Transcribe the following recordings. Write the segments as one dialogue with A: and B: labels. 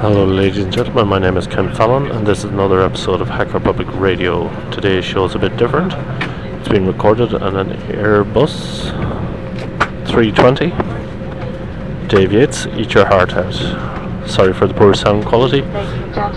A: Hello ladies and gentlemen, my name is Ken Fallon and this is another episode of Hacker Public Radio. Today's show is a bit different. It's been recorded on an Airbus 320. Dave Yates, eat your heart out. Sorry for the poor sound quality,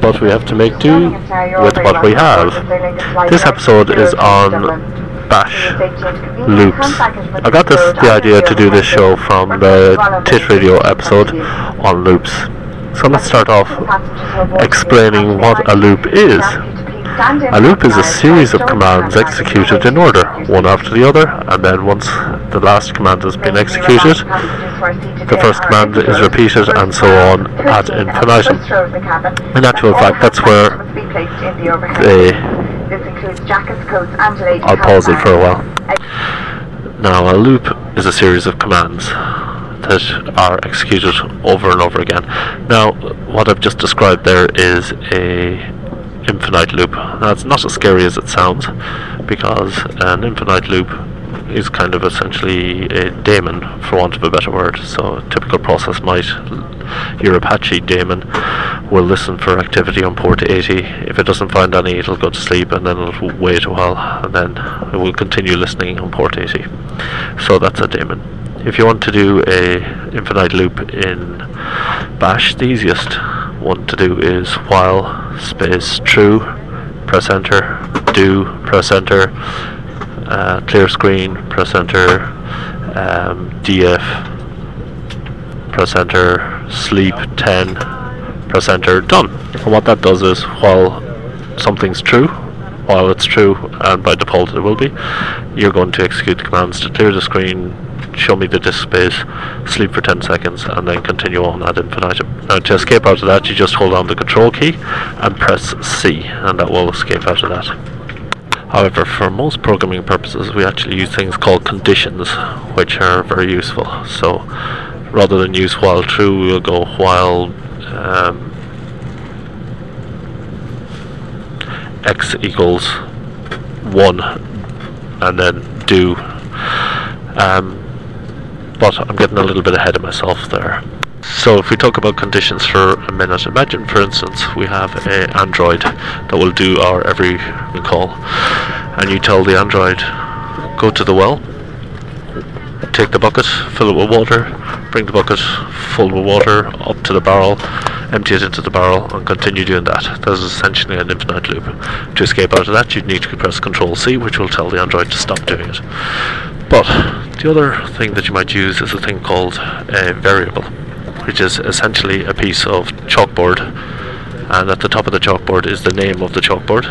A: but we have to make do with what we have. This episode is on Bash loops. I got this the idea to do this show from the Tit Radio episode on loops. So let's start off explaining what a loop is. A loop is a series of commands executed in order, one after the other, and then once the last command has been executed, the first command is repeated and so on ad infinitum. In actual fact, that's where. I'll pause it for a while. Now, a loop is a series of commands that are executed over and over again. Now, what I've just described there is a infinite loop. It's not as scary as it sounds, because an infinite loop is kind of essentially a daemon, for want of a better word. So, a typical process might, your Apache daemon will listen for activity on port 80. If it doesn't find any, it'll go to sleep, and then it'll wait a while, and then it will continue listening on port 80. So that's a daemon if you want to do a infinite loop in bash the easiest one to do is while space true press enter do press enter uh, clear screen press enter um, df press enter sleep 10 press enter done. And what that does is while something's true while it's true and by default it will be you're going to execute commands to clear the screen show me the disk space, sleep for 10 seconds, and then continue on ad infinitum. Now to escape out of that, you just hold down the control key and press C, and that will escape out of that. However, for most programming purposes, we actually use things called conditions, which are very useful. So, rather than use while true, we'll go while um, x equals 1, and then do um, but I'm getting a little bit ahead of myself there. So if we talk about conditions for a minute, imagine for instance we have an Android that will do our every call and you tell the Android go to the well, take the bucket, fill it with water, bring the bucket full with water up to the barrel, empty it into the barrel and continue doing that. That is essentially an infinite loop. To escape out of that you'd need to press Control C which will tell the Android to stop doing it. But the other thing that you might use is a thing called a variable, which is essentially a piece of chalkboard, and at the top of the chalkboard is the name of the chalkboard,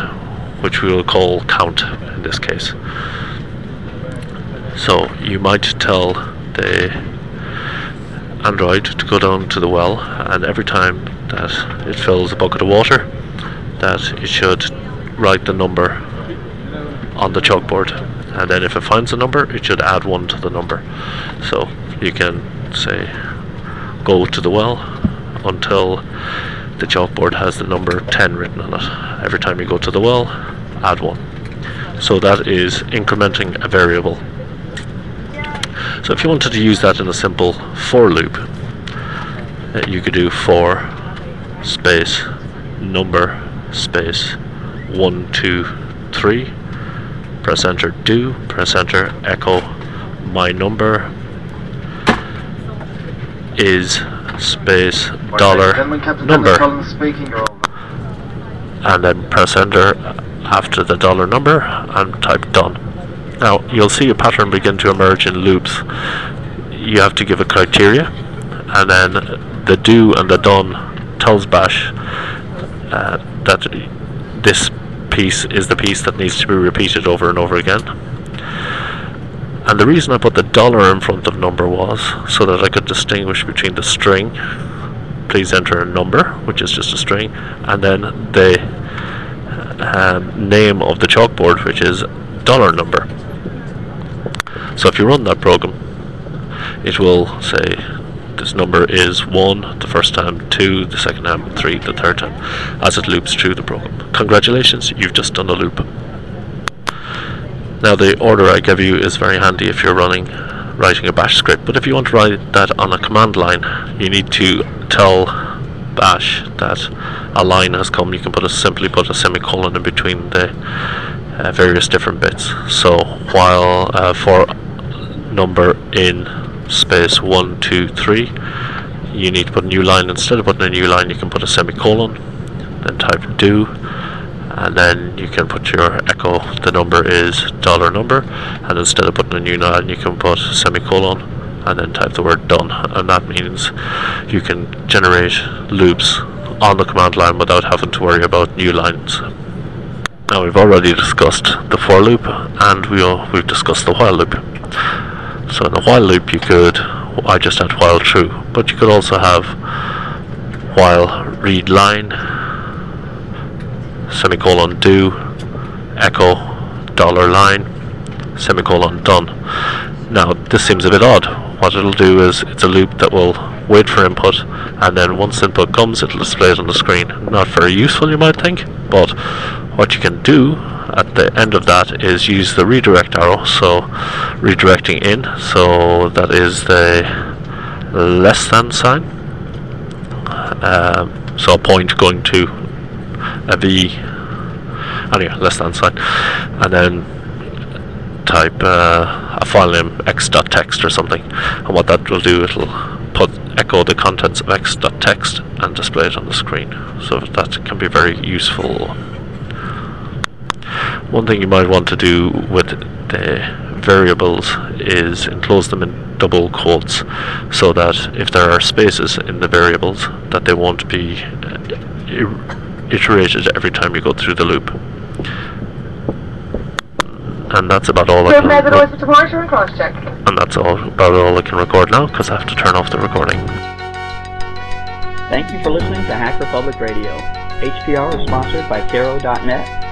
A: which we will call count in this case. So you might tell the Android to go down to the well, and every time that it fills a bucket of water, that it should write the number on the chalkboard and then if it finds a number it should add one to the number. So you can say go to the well until the chalkboard has the number 10 written on it. Every time you go to the well add one. So that is incrementing a variable. So if you wanted to use that in a simple for loop uh, you could do for space number space 1 2 3 press enter do, press enter echo my number is space dollar number and then press enter after the dollar number and type done. Now you'll see a pattern begin to emerge in loops. You have to give a criteria and then the do and the done tells bash uh, that this piece is the piece that needs to be repeated over and over again. And the reason I put the dollar in front of number was so that I could distinguish between the string, please enter a number, which is just a string, and then the um, name of the chalkboard, which is dollar number. So if you run that program, it will say this number is 1 the first time, 2 the second time, 3 the third time, as it loops through the program. Congratulations, you've just done a loop. Now the order I give you is very handy if you're running writing a bash script, but if you want to write that on a command line, you need to tell bash that a line has come, you can put a simply put a semicolon in between the uh, various different bits. So while uh, for number in space one, two, three, you need to put a new line. Instead of putting a new line, you can put a semicolon, then type do, and then you can put your echo. The number is dollar number, and instead of putting a new line, you can put semicolon and then type the word done and that means you can generate loops on the command line without having to worry about new lines. Now we've already discussed the for loop and we we've discussed the while loop. So in a while loop you could, I just had while true, but you could also have while read line, semicolon do, echo, dollar line, semicolon done. Now this seems a bit odd what it'll do is it's a loop that will wait for input and then once input comes it'll display it on the screen. Not very useful you might think, but what you can do at the end of that is use the redirect arrow, so redirecting in, so that is the less than sign. Um, so a point going to a V, anyway, less than sign, and then type uh, a file name x.txt or something. And what that will do it'll put echo the contents of x.txt and display it on the screen. So that can be very useful. One thing you might want to do with the variables is enclose them in double quotes so that if there are spaces in the variables that they won't be uh, iterated every time you go through the loop and that's about all I can record. And that's all about all I can record now because I have to turn off the recording.
B: Thank you for listening to Hacker Public Radio. HPR is sponsored by Caro.net,